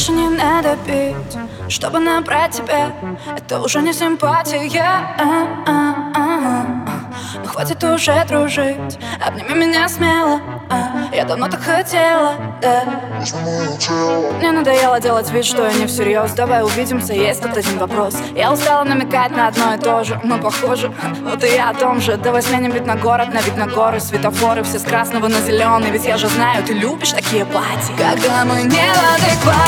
больше не надо пить Чтобы набрать тебя. Это уже не симпатия. Ну хватит уже дружить. Обними меня смело. Я давно так хотела, да. Мне надоело делать вид, что я не всерьез. Давай увидимся, есть тут один вопрос. Я устала намекать на одно и то же. Мы похожи, вот и я о том же. Давай сменим вид на город, на вид на горы. Светофоры все с красного на зеленый. Ведь я же знаю, ты любишь такие платья. Когда мы не в адеквате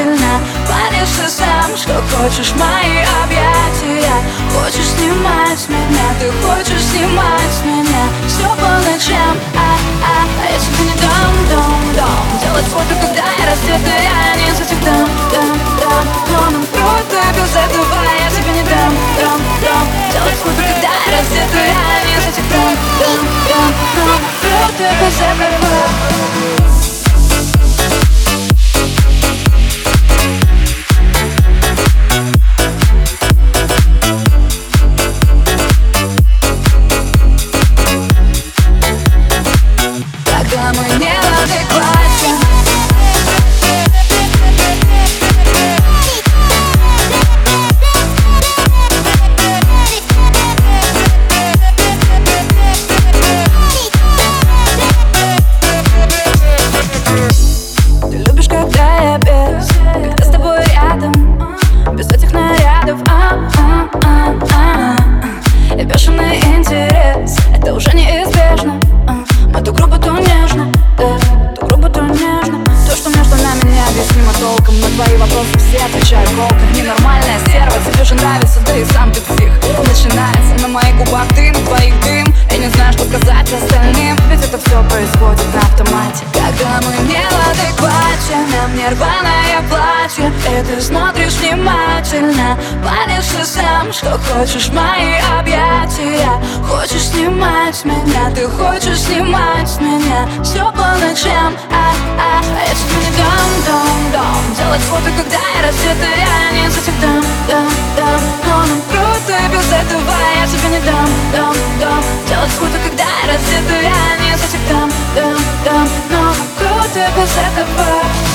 внимательно Паришься сам, что хочешь мои объятия Хочешь снимать меня, ты хочешь снимать меня Все по ночам, а, а, а я тебе не дам, дам, дам. Делать фото, когда я раздетая, не за тех дам, дам, дам. Но нам круто без этого, я тебе не дам, дам, дам. Делать фото, когда я раздетая, не толком На твои вопросы все отвечаю колко Ненормальная стерва, тебе же нравится Да и сам ты псих. Начинается на моих губах дым, твоих дым. Я не знаю, что сказать остальным Ведь это все происходит на автомате. Когда мы не в адеквате На мне рваное платье. И ты смотришь внимательно Палишься сам, что хочешь мои объятия. Хочешь снимать меня, ты хочешь снимать меня. Все по я раздетая, не за тех дам, дам, дам Но нам круто без этого, я тебе не дам, дам, дам Делать фото, когда я раздетая, не за тех дам, дам, дам Но нам круто без этого